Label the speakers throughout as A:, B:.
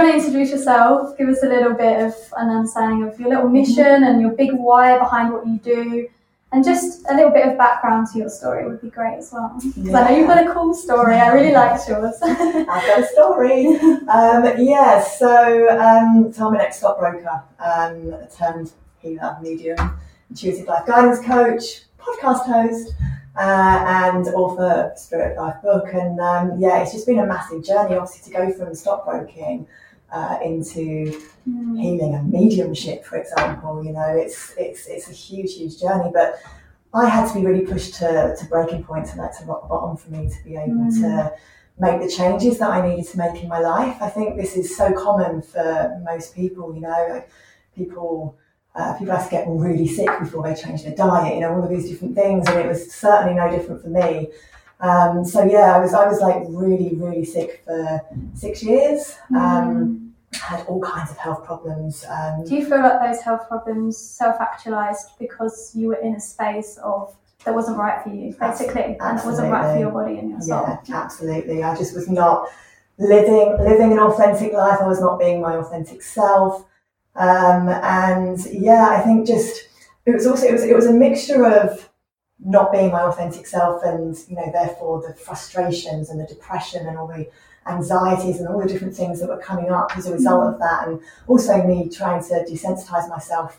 A: want to introduce yourself? Give us a little bit of an understanding of your little mission and your big why behind what you do. And just a little bit of background to your story would be great as well. Because yeah. I know you've got a cool story. I really liked yours.
B: I've got a story. Um, yeah, so, um, so I'm an ex-stockbroker, um, turned healer, medium, intuitive life guidance coach, podcast host, uh, and author of Spirit Life book. And um, yeah, it's just been a massive journey, obviously, to go from stockbroking uh, into mm. healing and mediumship, for example. You know, it's it's it's a huge, huge journey, but. I had to be really pushed to, to breaking points, and that's a rock bottom for me to be able mm. to make the changes that I needed to make in my life. I think this is so common for most people, you know, people uh, people have to get really sick before they change their diet, you know, all of these different things, and it was certainly no different for me. Um, so yeah, I was I was like really really sick for six years. Um, mm. Had all kinds of health problems. Um,
A: Do you feel like those health problems self-actualized because you were in a space of that wasn't right for you, basically, absolutely. and it wasn't right for your body and your soul?
B: Yeah, absolutely. I just was not living living an authentic life. I was not being my authentic self. Um, and yeah, I think just it was also it was it was a mixture of not being my authentic self and you know therefore the frustrations and the depression and all the anxieties and all the different things that were coming up as a result of mm. that. And also me trying to desensitize myself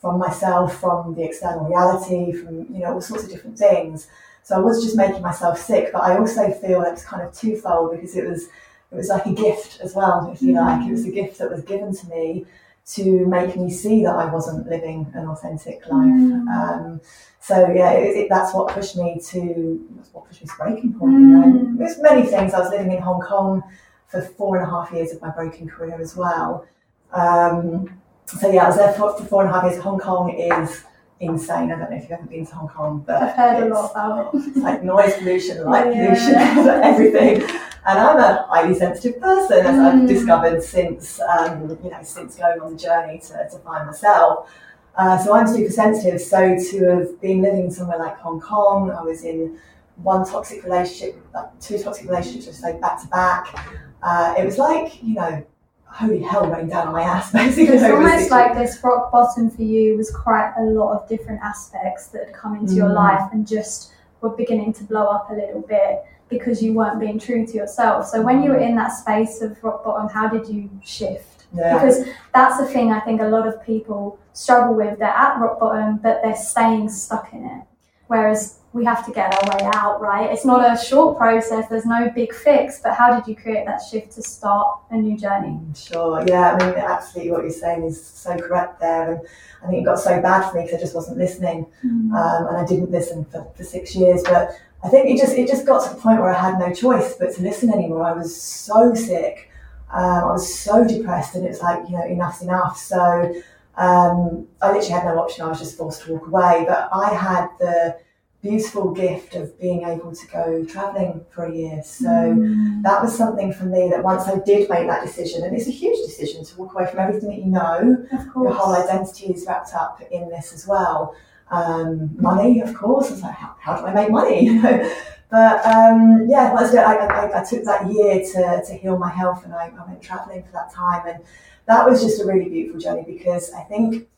B: from myself from the external reality from you know all sorts of different things. So I was just making myself sick but I also feel it was kind of twofold because it was it was like a gift as well if you like. It mm. was a gift that was given to me to make me see that I wasn't living an authentic life. Mm. Um, so yeah, it, it, that's what pushed me to that's what pushed me to breaking point. Mm. You know, mm. there's many things. I was living in Hong Kong for four and a half years of my broken career as well. Um, so yeah, I was there for, for four and a half years. Hong Kong is insane. I don't know if you've ever been to Hong Kong, but
A: I've heard a lot about
B: it. It's like noise pollution, light yeah. pollution, everything. And I'm a highly sensitive person, as mm. I've discovered since um, you know since going on the journey to, to find myself. Uh, so I'm super sensitive. So to have been living somewhere like Hong Kong, I was in one toxic relationship, like two toxic relationships, like back to back. Uh, it was like you know holy hell rained down on my ass basically.
A: It's almost like this rock bottom for you was quite a lot of different aspects that had come into mm. your life and just were beginning to blow up a little bit because you weren't being true to yourself. So when you were in that space of rock bottom, how did you shift? Yeah. Because that's the thing I think a lot of people struggle with. They're at rock bottom, but they're staying stuck in it. Whereas we have to get our way out, right? It's not a short process, there's no big fix, but how did you create that shift to start a new journey?
B: Sure, yeah, I mean, absolutely what you're saying is so correct there. And I think it got so bad for me because I just wasn't listening. Mm. Um, and I didn't listen for, for six years. But I think it just it just got to the point where I had no choice but to listen anymore. I was so sick, um, I was so depressed, and it's like you know enough's enough. So um, I literally had no option. I was just forced to walk away. But I had the beautiful gift of being able to go traveling for a year. So mm. that was something for me that once I did make that decision, and it's a huge decision to walk away from everything that you know, your whole identity is wrapped up in this as well. Um, money, of course. I was like, how, how do I make money? but um, yeah, I, I, I, took that year to, to heal my health and I, I went traveling for that time. And that was just a really beautiful journey because I think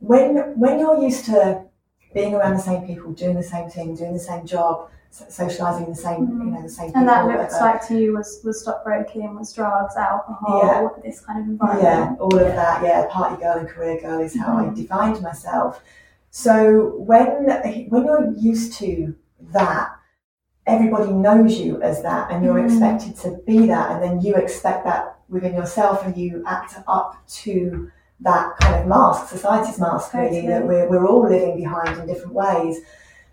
B: when, when you're used to being around the same people, doing the same thing, doing the same job, socializing the same, you know, the same.
A: And that looks like to you was was stockbroking, was drugs, alcohol, yeah. this kind of environment.
B: Yeah, all of that. Yeah, party girl and career girl is how mm. I defined myself. So when when you're used to that, everybody knows you as that, and you're mm. expected to be that, and then you expect that within yourself, and you act up to that kind of mask, society's mask, really, that we're, we're all living behind in different ways.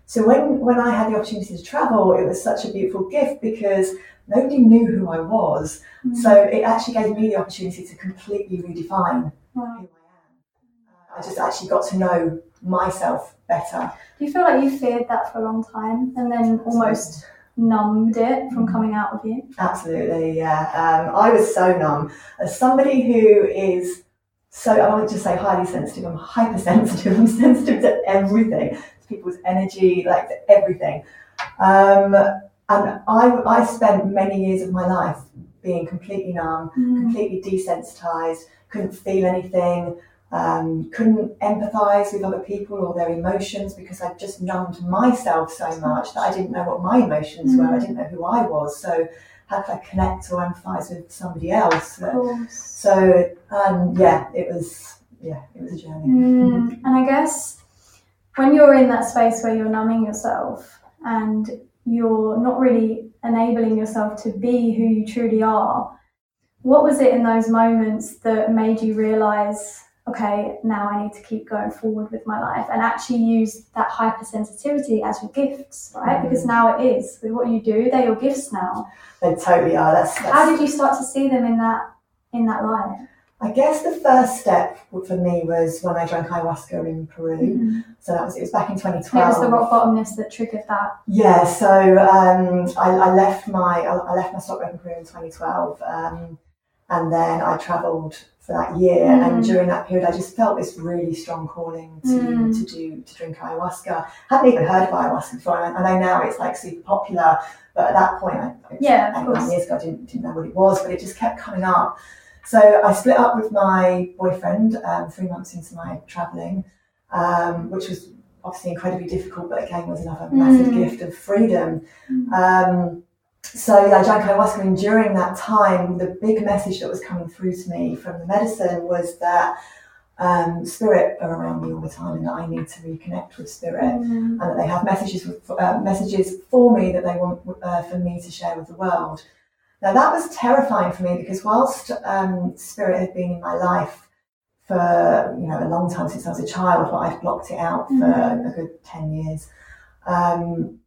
B: So when, when I had the opportunity to travel, it was such a beautiful gift because nobody knew who I was. Mm. So it actually gave me the opportunity to completely redefine wow. who I am. I just actually got to know myself better.
A: Do you feel like you feared that for a long time and then almost numbed it from coming out of you?
B: Absolutely, yeah. Um, I was so numb. As somebody who is so, I want to say highly sensitive, I'm hypersensitive, I'm sensitive to everything, to people's energy, like to everything. Um, and I, I spent many years of my life being completely numb, mm. completely desensitized, couldn't feel anything, um, couldn't empathize with other people or their emotions because I'd just numbed myself so much that I didn't know what my emotions mm. were. I mm. didn't know who I was. So how could I connect or empathize with somebody else? So um, yeah, it was yeah, it was a journey.
A: Mm. And I guess when you're in that space where you're numbing yourself and you're not really enabling yourself to be who you truly are, what was it in those moments that made you realize okay, now I need to keep going forward with my life and actually use that hypersensitivity as your gifts, right? Mm. Because now it is with what you do, they're your gifts now.
B: They totally are. That's, that's,
A: how did you start to see them in that in that light?
B: I guess the first step for me was when I drank ayahuasca in Peru. Mm-hmm. So that was it was back in 2012.
A: It was the rock bottomness that triggered that.
B: Yeah. So um, I, I, left my I left my stockbroker in Peru in 2012, um, and then I travelled for that year. Mm. And during that period, I just felt this really strong calling to, mm. to do to drink ayahuasca. I hadn't even heard of ayahuasca before. I know now it's like super popular, but at that point, I,
A: yeah,
B: nine years ago, I didn't, didn't know what it was, but it just kept coming up. So I split up with my boyfriend um, three months into my travelling, um, which was obviously incredibly difficult, but again was another massive mm. gift of freedom. Mm. Um, so yeah, drank ayahuasca, and during that time, the big message that was coming through to me from the medicine was that um, spirit are around me all the time, and that I need to reconnect with spirit, mm. and that they have messages uh, messages for me that they want uh, for me to share with the world. Now that was terrifying for me because whilst um, spirit had been in my life for you know a long time since I was a child, but I've blocked it out for mm. a good ten years. Um,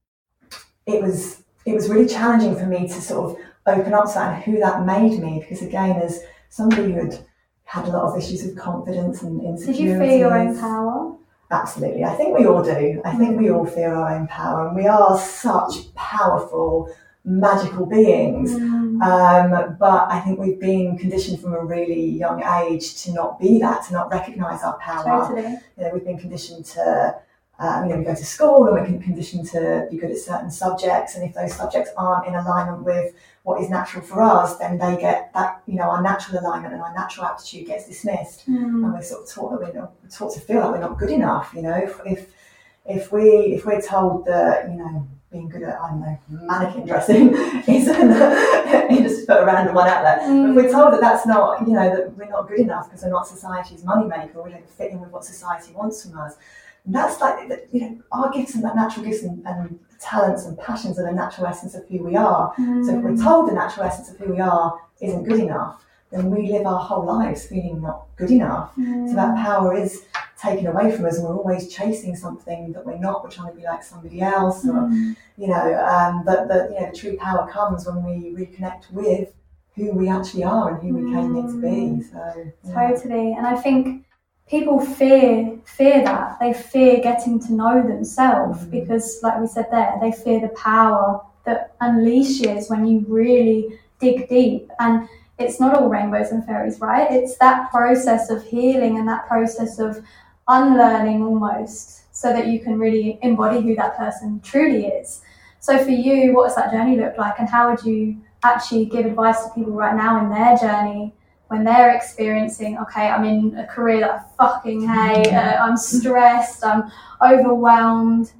B: it was it was really challenging for me to sort of open up to that and who that made me because again as somebody who had had a lot of issues with confidence and insecurity.
A: Did you feel your own power?
B: Absolutely. I think we all do. I think we all feel our own power and we are such powerful, magical beings. Mm. Um, but I think we've been conditioned from a really young age to not be that, to not recognise our power.
A: Totally.
B: You know, we've been conditioned to um, you know, we go to school and we're conditioned to be good at certain subjects, and if those subjects aren't in alignment with what is natural for us, then they get that, you know, our natural alignment and our natural aptitude gets dismissed, mm. and we're sort of taught that we're, not, we're taught to feel like we're not good enough. You know, if, if if we if we're told that, you know, being good at I don't know mannequin dressing isn't you just put a random one out there. Mm. But we're told that that's not you know that we're not good enough because we're not society's money maker. we don't fit in with what society wants from us, that's like you know our gifts and natural gifts and, and, talents and passions are the natural essence of who we are. Mm. So if we're mm. told the natural essence of who we are isn't good enough, then we live our whole lives feeling not good enough. Mm. So that mm. power is taken away from us, and we're always chasing something that we're not. We're trying to be like somebody else, or mm. you know. Um, but the you know the true power comes when we reconnect with who we actually are and who we came here to be. So
A: yeah. totally, and I think people fear fear that. They fear getting to know themselves mm-hmm. because like we said there they fear the power that unleashes when you really dig deep. And it's not all rainbows and fairies right? It's that process of healing and that process of unlearning almost so that you can really embody who that person truly is. So for you what does that journey look like? And how would you actually give advice to people right now in their journey when they're experiencing, okay, I'm in a career that I fucking hate, uh, I'm stressed, I'm overwhelmed,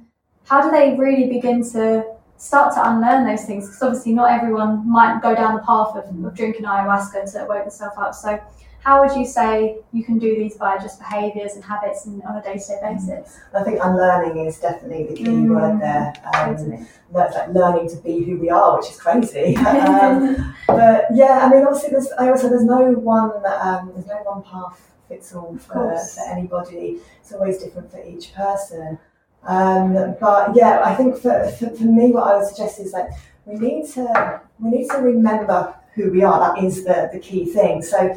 A: how do they really begin to start to unlearn those things? Because obviously, not everyone might go down the path of, of drinking ayahuasca to wake themselves up. So, how would you say you can do these by just behaviours and habits and on a day to day basis?
B: I think unlearning is definitely the key mm, word there. Um, it's like learning to be who we are, which is crazy. um, but yeah, I mean, obviously, there's, I also there's no one um, there's no one path fits all for, for anybody. It's always different for each person. Um, but yeah, I think for, for, for me, what I would suggest is like we need to we need to remember who we are. That is the, the key thing. So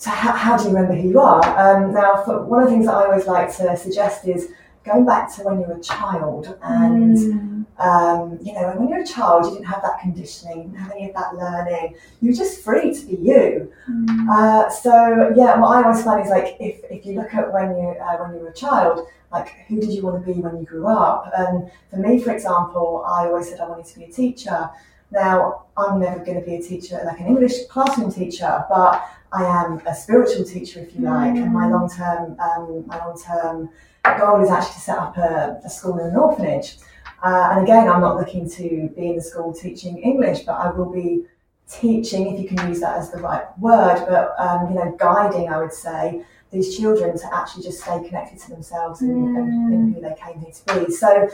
B: so how, how do you remember who you are? Um, now, for, one of the things that I always like to suggest is going back to when you were a child and mm. um, you know when you're a child you didn't have that conditioning you didn't have any of that learning you were just free to be you mm. uh, so yeah what i always find is like if, if you look at when you uh, when you were a child like who did you want to be when you grew up and for me for example i always said i wanted to be a teacher Now, I'm never going to be a teacher, like an English classroom teacher, but I am a spiritual teacher, if you like, mm. and my mm. long term um, my long term goal is actually to set up a, a school in an orphanage. Uh, and again, I'm not looking to be in the school teaching English, but I will be teaching, if you can use that as the right word, but um, you know, guiding, I would say, these children to actually just stay connected to themselves and, mm. and, and who they came here to be. So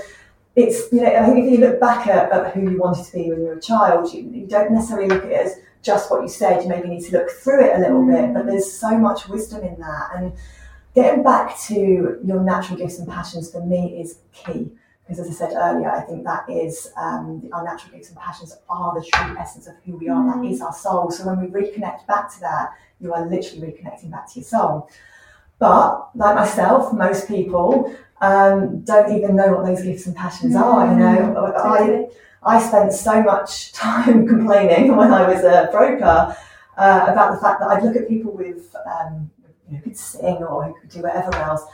B: it's you know, I think if you look back at, at who you wanted to be when you were a child, you, you, don't necessarily look at it as just what you said. You maybe need to look through it a little mm. bit, but mm. there's so much wisdom in that. And getting back to your natural gifts and passions for me is key because as I said earlier, I think that is um, our natural gifts and passions are the true essence of who we are. Mm. That is our soul. So when we reconnect back to that, you are literally reconnecting back to your soul. But like myself, most people um, don't even know what those gifts and passions mm. are. You know, I I spent so much time complaining when I was a broker uh, about the fact that I'd look at people with um, you who could sing or who could do whatever else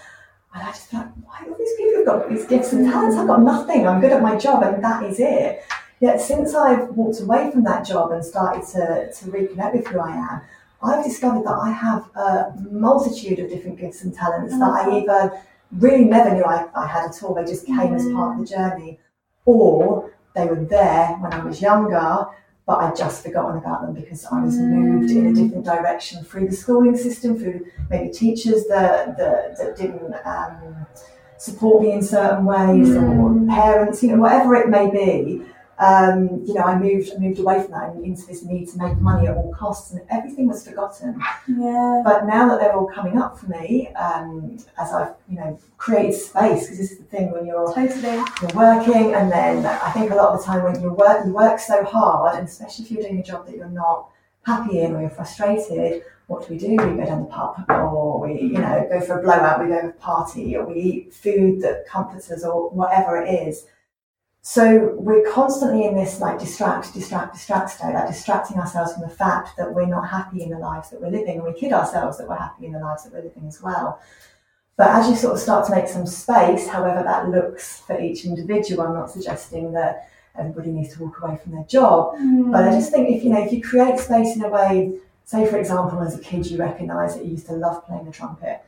B: and I just thought, why all these people have got these gifts and talents? I've got nothing. I'm good at my job, and that is it. Yet since I've walked away from that job and started to, to reconnect with who I am, I've discovered that I have a multitude of different gifts and talents that I either really never knew I, I had at all. They just came mm. as part of the journey, or they were there when I was younger but I'd just forgotten about them because I was moved in a mm. different direction through the schooling system, through maybe teachers that, that, that didn't um, support me in certain ways, mm. or parents, you know, whatever it may be um, you know, I moved I moved away from that and into this need to make money at all costs, and everything was forgotten.
A: Yeah.
B: But now that they're all coming up for me, um, as I've you know created space, because this is the thing when you're
A: totally
B: you're working, and then I think a lot of the time when you work you work so hard, and especially if you're doing a job that you're not happy in or you're frustrated, what do we do? We go down the pub, or we, you know, go for a blowout. We go to a party, or we eat food that comforts us, or whatever it is. So we're constantly in this like distract, distract, distract state, like distracting ourselves from the fact that we're not happy in the lives that we're living, and we kid ourselves that we're happy in the lives that we're living as well. But as you sort of start to make some space, however that looks for each individual, I'm not suggesting that everybody needs to walk away from their job. Mm. But I just think if you know, if you create space in a way, say for example, as a kid you recognise that you used to love playing the trumpet.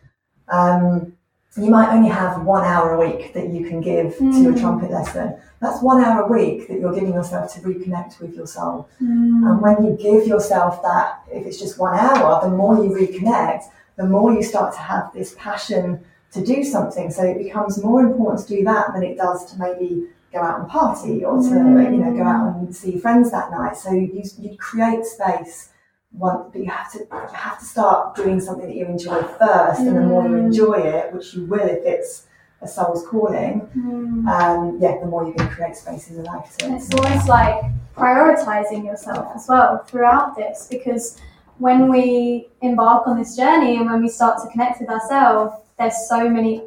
B: Um, you might only have one hour a week that you can give mm. to a hmm. trumpet lesson. That's one hour a week that you're giving yourself to reconnect with your soul. Mm. And when you give yourself that, if it's just one hour, the more you reconnect, the more you start to have this passion to do something. So it becomes more important to do that than it does to maybe go out and party or to mm. you know go out and see friends that night. So you, you create space but you have to you have to start doing something that you enjoy first, mm. and the more you mm. enjoy it, which you will if it's a soul's calling, mm. um, yeah, the more you can create spaces in life.
A: It's almost like prioritizing yourself as well throughout this, because when we embark on this journey and when we start to connect with ourselves, there's so many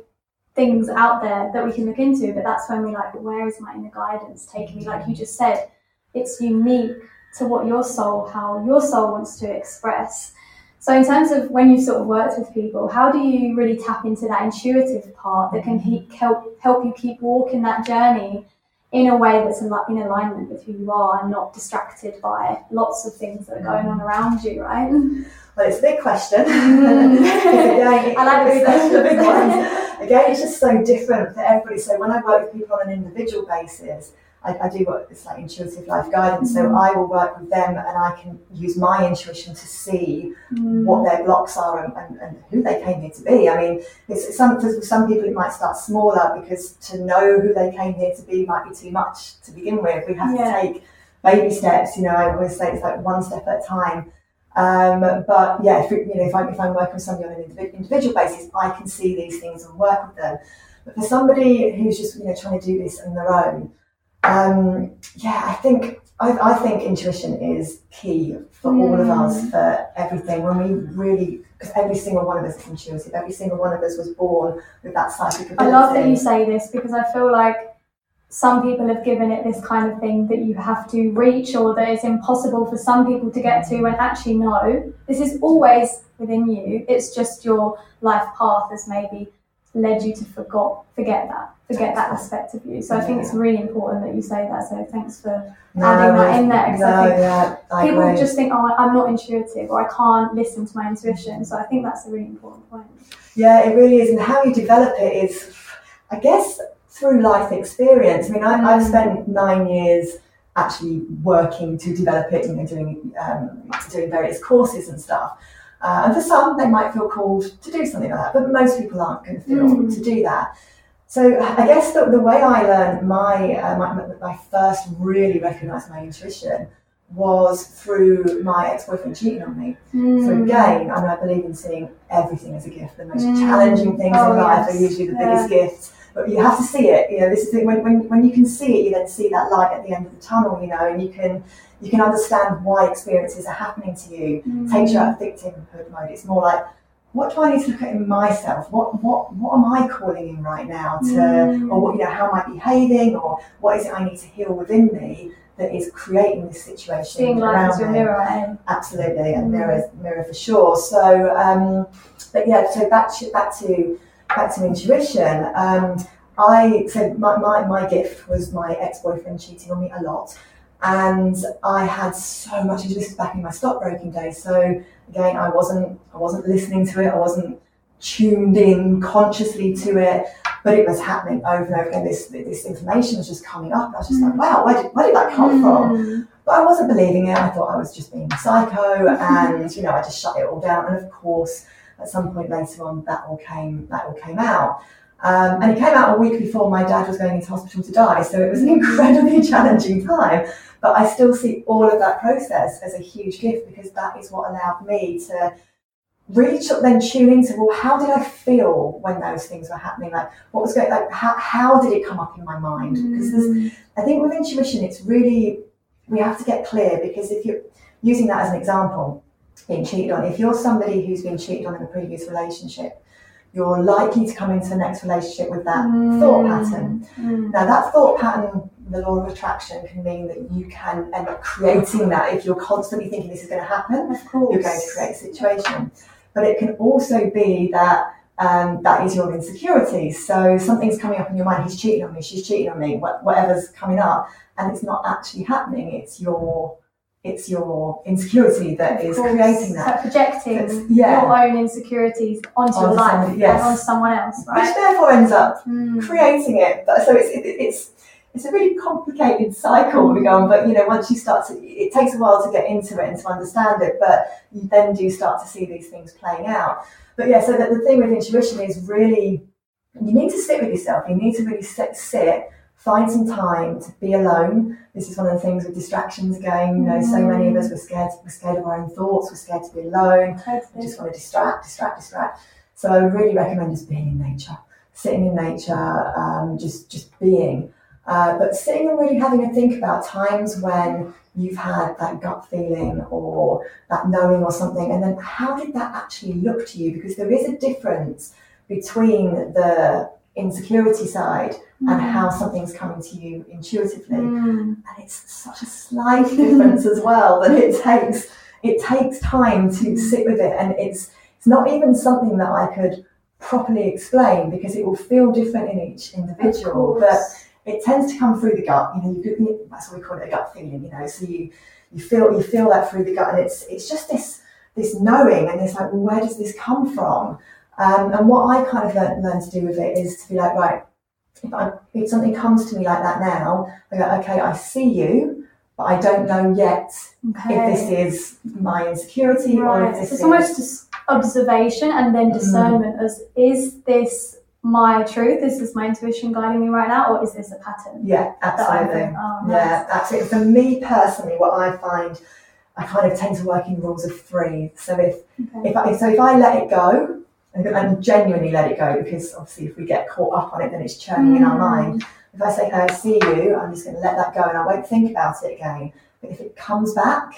A: things out there that we can look into, but that's when we like, where is my inner guidance taking me? Like you just said, it's unique to what your soul, how your soul wants to express. So, in terms of when you've sort of worked with people, how do you really tap into that intuitive part that can help help you keep walking that journey in a way that's in alignment with who you are and not distracted by lots of things that are going on around you, right?
B: Well, it's a big question. Mm. again,
A: I like
B: the big one. Again, it's just so different for everybody. So when I work with people on an individual basis, I, I do what it's like intuitive life guidance. Mm-hmm. So I will work with them and I can use my intuition to see mm. what their blocks are and, and, and, who they came here to be. I mean, it's, some, for some people it might start smaller because to know who they came here to be might be too much to begin with. We have yeah. to take baby steps. You know, I always say it's like one step at a time. Um, but yeah, if, you know, if I'm, if I'm working with somebody on an individual basis, I can see these things and work with them. But for somebody who's just you know trying to do this on their own, um, yeah, I think I, I, think intuition is key for mm. all of us mm. for everything. When we really, because every single one of us is intuitive. Every single one of us was born with that psychic ability.
A: I love that you say this because I feel like some people have given it this kind of thing that you have to reach or that it's impossible for some people to get to. When actually, no, this is always within you. It's just your life path has maybe led you to forgot forget that forget that aspect of you. So I think it's really important that you say that. So thanks for
B: No,
A: adding that in there.
B: No,
A: I think
B: yeah,
A: people
B: agree.
A: just think, oh, I'm not intuitive or I can't listen to my intuition. So I think that's a really important point.
B: Yeah, it really is. And how you develop it is, I guess, through life experience. I mean, I, I've
A: Mm.
B: spent nine years actually working to develop it, you know, doing, um, doing various courses and stuff. Uh, and for some, they might feel called to do something like that, but most people aren't going to feel
A: Mm.
B: to do that. So I guess the, the way I learned my, uh, my, my first really recognised my intuition was through my ex-boyfriend cheating on me. So
A: Mm.
B: again, I mean, I believe in seeing everything as a gift. The most
A: Mm.
B: challenging things
A: Oh,
B: in life
A: yes.
B: are usually the biggest gifts. But you have to see it. You know, this is the, when, when when you can see it, you then see that light at the end of the tunnel. You know, and you can you can understand why experiences are happening to you.
A: Mm.
B: Takes you out of victimhood mode. It's more like, what do I need to look at in myself? What what what am I calling in right now to,
A: Mm.
B: or what you know, how am I behaving, or what is it I need to heal within me that is creating this situation
A: Seeing life
B: around
A: as your mirror. eh?
B: Absolutely, and
A: Mm.
B: mirror, mirror for sure. So, um, but yeah, so back to back to back to intuition. Um, I so my, my my gift was my ex boyfriend cheating on me a lot, and I had so much. This is back in my stockbroking days. So again, I wasn't I wasn't listening to it. I wasn't tuned in consciously to it, but it was happening over and over again. This this information was just coming up. I was just like, wow, where did, where did that come from?
A: Mm.
B: But I wasn't believing it. I thought I was just being psycho, and you know, I just shut it all down. And of course, at some point later on, that all came that all came out. Um, and it came out a week before my dad was going into hospital to die, so it was an incredibly challenging time. But I still see all of that process as a huge gift because that is what allowed me to really then tune into well, how did I feel when those things were happening? Like, what was going? Like, how, how did it come up in my mind? Because there's
A: Mm.
B: I think with intuition, it's really, we have to get clear because if you're using that as an example, being cheated on, if you're somebody who's been cheated on in a previous relationship, you're likely to come into the next relationship with that thought pattern.
A: Mm.
B: Now, that thought pattern, the law of attraction, can mean that you can end up creating that. If you're constantly thinking this is going to happen,
A: Of course.
B: you're going to create a situation. But it can also be that um, that is your insecurities. So something's coming up in your mind. He's cheating on me. She's cheating on me. wha- Whatever's coming up, and it's not actually happening. It's your it's your insecurity that
A: Of
B: is
A: course.
B: creating that.
A: like projecting
B: yeah.
A: your own insecurities onto your life
B: somebody- yes.
A: and onto someone else, right?
B: Which therefore ends up
A: Mm.
B: creating it. But so it's it, it's it's a really complicated cycle we go on. But you know, once you start to, it takes a while to get into it and to understand it. But you then do start to see these things playing out. But yeah, so the, the thing with intuition is really you need to sit with yourself. You need to really sit, sit, find some time to be alone. This is one of the things with distractions again. You know, so many of us we're scared. We're scared of our own thoughts. We're scared to be alone. We just want to distract, distract, distract. So I really recommend just being in nature, sitting in nature, um, just just being. Uh, but sitting and really having a think about times when you've had that gut feeling or that knowing or something, and then how did that actually look to you? Because there is a difference between the insecurity side and how something's coming to you intuitively.
A: Mm.
B: and it's such a slight difference as well that it takes it takes time to sit with it. And it's it's not even something that I could properly explain because it will feel different in each individual. But it tends to come through the gut. You know you could, that's what we call it a gut feeling you know. So you you feel you feel that through the gut. And it's it's just this this knowing and it's like well where does this come from um, and what I kind of learned, learned to do with it is to be like right if, I, if something comes to me like that now I go okay I see you but I don't know yet
A: Okay.
B: if this is my insecurity or
A: Right.
B: if
A: So
B: this
A: it's
B: is
A: almost just observation and then discernment as is this my truth? Is this my intuition guiding me right now, or is this a pattern?
B: yeah absolutely
A: oh, nice.
B: Yeah, absolutely. For me personally, what I find, I kind of tend to work in rules of three. So if
A: Okay.
B: if I, so if I let it go and, genuinely let it go, because obviously if we get caught up on it, then it's churning in our
A: Mm.
B: mind. If I say, "Hey, I see you," I'm just going to let that go and I won't think about it again. But if it comes back,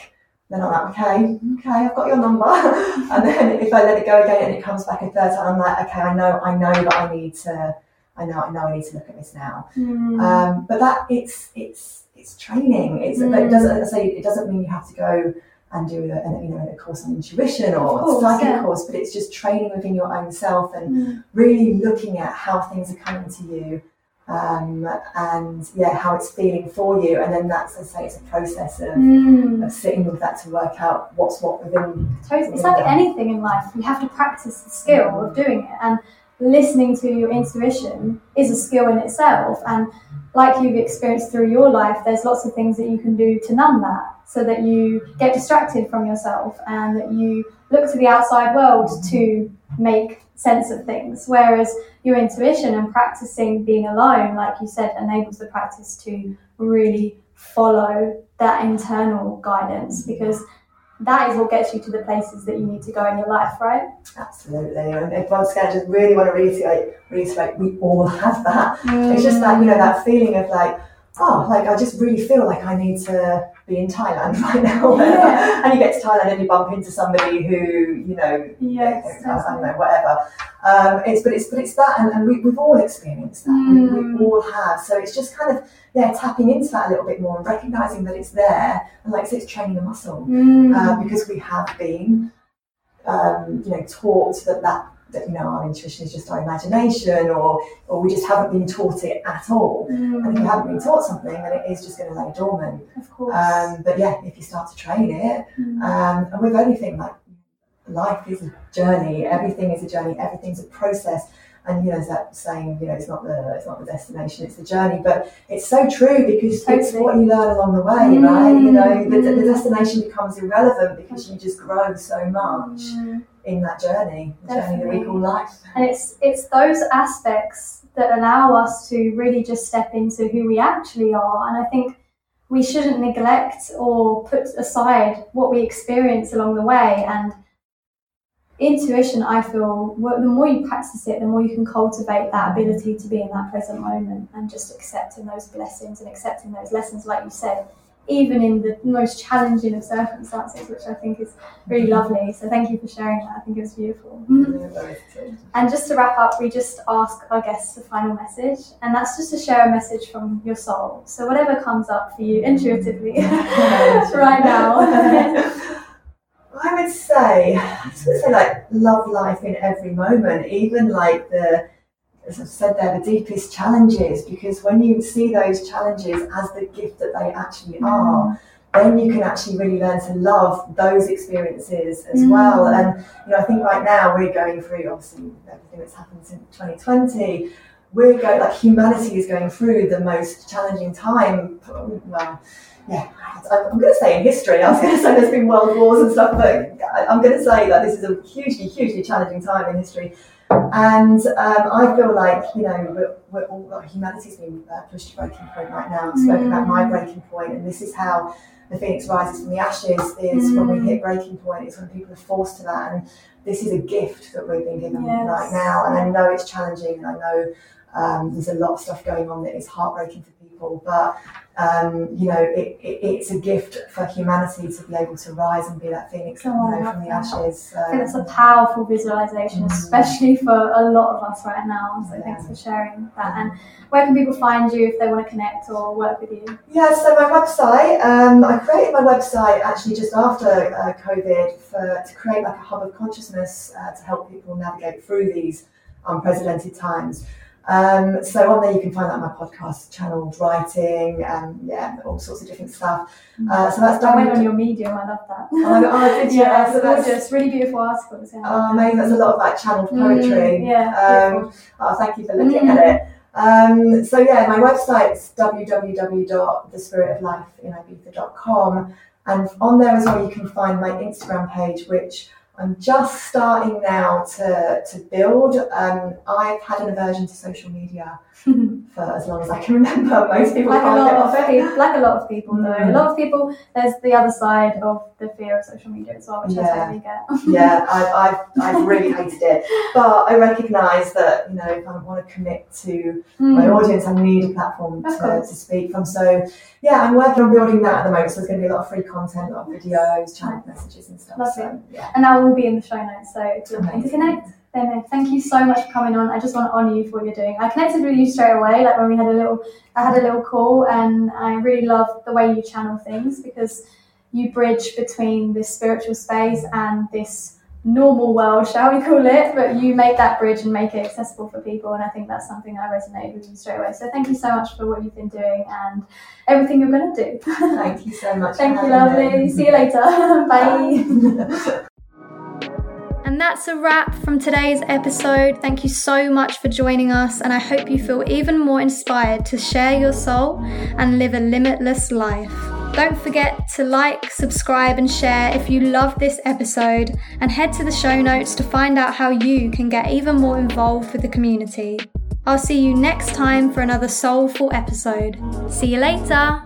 B: then I'm like, okay, okay, I've got your number. and then if I let it go again and it comes back a third time, I'm like, okay, I know, I know that I need to, I know, I know, I need to look at this now.
A: Mm.
B: Um, but that it's it's it's training. It's but it
A: Mm.
B: doesn't say it doesn't mean you have to go and do a, a, you know a course on intuition or
A: course,
B: a psychic
A: yeah.
B: course, but it's just training within your own self and
A: Mm.
B: really looking at how things are coming to you. Um, and yeah, how it's feeling for you, and then that's, I say, it's a process of,
A: Mm.
B: of sitting with that to work out what's what within.
A: Totally. It's like anything in life. You have to practice the skill of doing it. And listening to your intuition is a skill in itself. And like you've experienced through your life, there's lots of things that you can do to numb that so that you get distracted from yourself and that you look to the outside world to make sense of things. Whereas your intuition and practicing being alone, like you said, enables the practice to really follow that internal guidance because that is what gets you to the places that you need to go in your life, right?
B: Absolutely, and once again, I just really want to reiterate, reiterate, we all have that. It's just that you know that feeling of like, oh, like I just really feel like I need to be in Thailand right now.
A: Yeah.
B: and you get to Thailand and you bump into somebody who you know,
A: Yes,
B: I don't know, whatever. Um, it's but it's but it's that, and, and we, we've all experienced that. We,
A: Mm.
B: we all have. So it's just kind of yeah, tapping into that a little bit more and recognizing that it's there, and like I say, it's training the muscle
A: Mm.
B: uh, because we have been, um, you know, taught that that that you know our intuition is just our imagination, or or we just haven't been taught it at all. And if you
A: Mm.
B: haven't been taught something, then it is just going to lay dormant.
A: Of course.
B: Um, but yeah, if you start to train it,
A: Mm.
B: um, and with anything like life is a journey, everything is a journey, everything's a process. And you know, that saying, you know, it's not the it's not the destination, it's the journey. But it's so true because it's what you learn along the way, right? You know, the, the
A: Mm.
B: destination becomes irrelevant because you just grow so much
A: Mm.
B: In that journey, the journey that we call life.
A: And it's it's those aspects that allow us to really just step into who we actually are. And I think we shouldn't neglect or put aside what we experience along the way. And intuition, I feel, the more you practice it, the more you can cultivate that ability to be in that present moment and just accepting those blessings and accepting those lessons, like you said, even in the most challenging of circumstances, which I think is really mm-hmm. lovely. So thank you for sharing that. I think it was beautiful. Mm-hmm. Mm-hmm. And just to wrap up, we just ask our guests a final message, and that's just to share a message from your soul. So whatever comes up for you intuitively right now.
B: I would say, I would say like love life in every moment, even like the, as I've said there, the deepest challenges, because when you see those challenges as the gift that they actually are, then you can actually really learn to love those experiences as
A: Mm.
B: well. And you know, I think right now we're going through obviously everything that's happened since 2020. We're going like humanity is going through the most challenging time. Well, yeah, I'm going to say in history. I was going to say there's been world wars and stuff, but I'm going to say that this is a hugely, hugely challenging time in history. And um, I feel like you know we're, we're all humanity's been uh, pushed to breaking point right now. I've spoken about my breaking point, and this is how the phoenix rises from the ashes. Is when we hit breaking point. It's when people are forced to that, and this is a gift that we're being given
A: Yes.
B: right now. And I know it's challenging, and I know um, there's a lot of stuff going on that is heartbreaking for people, but um, you know, it, it, it's a gift for humanity to be able to rise and be that phoenix,
A: Oh,
B: you know, from the ashes.
A: I think it's a
B: Um,
A: powerful visualization,
B: Mm.
A: especially for a lot of us right now. So thanks for sharing that. And where can people find you if they want to connect or work with you?
B: Yeah, so my website, um, I created my website actually just after uh, COVID for, to create like a hub of consciousness uh, to help people navigate through these unprecedented times. Um, so on there you can find like my podcast channel, writing, um, yeah, all sorts of different stuff. Uh, so that's
A: I went on your medium, I love that.
B: Oh, oh, did you?
A: yeah,
B: So that's-
A: gorgeous, really beautiful articles. Yeah.
B: Oh, amazing. That's a lot of like channeled poetry.
A: Mm, yeah,
B: Um. Oh, thank you for looking
A: Mm.
B: at it. Um, so yeah, my website's www.thespiritoflifeinibiza.com and on there as well you can find my Instagram page which I'm just starting now to, to build. Um, I've had an aversion to social media for as long as I can remember. Most people
A: like a lot of
B: it.
A: people, like a lot of people though.
B: Mm.
A: A lot of people. There's the other side of the fear of social media as well, which I
B: Yeah.
A: totally get.
B: yeah, I've, I've, I've really hated it. But I recognise that, you know, if I want to commit to my
A: Mm.
B: audience, I need a platform to, to speak from. So, yeah, I'm working on building that at the moment. So, there's going to be a lot of free content, a lot of videos, chat messages, and stuff.
A: Lovely.
B: So, yeah.
A: And that will be in the show notes. So if you're looking to connect, then uh, thank you so much for coming on. I just want to honour you for what you're doing. I connected with you straight away, like when we had a little, I had a little call, and I really love the way you channel things because you bridge between this spiritual space and this normal world, shall we call it? But you make that bridge and make it accessible for people, and I think that's something I resonated with you straight away. So thank you so much for what you've been doing and everything you're going to do.
B: Thank you so much.
A: thank you, lovely. Me. See you later. Bye. And that's a wrap from today's episode. Thank you so much for joining us, and I hope you feel even more inspired to share your soul and live a limitless life. Don't forget to like, subscribe, and share if you love this episode, and head to the show notes to find out how you can get even more involved with the community. I'll see you next time for another soulful episode. See you later!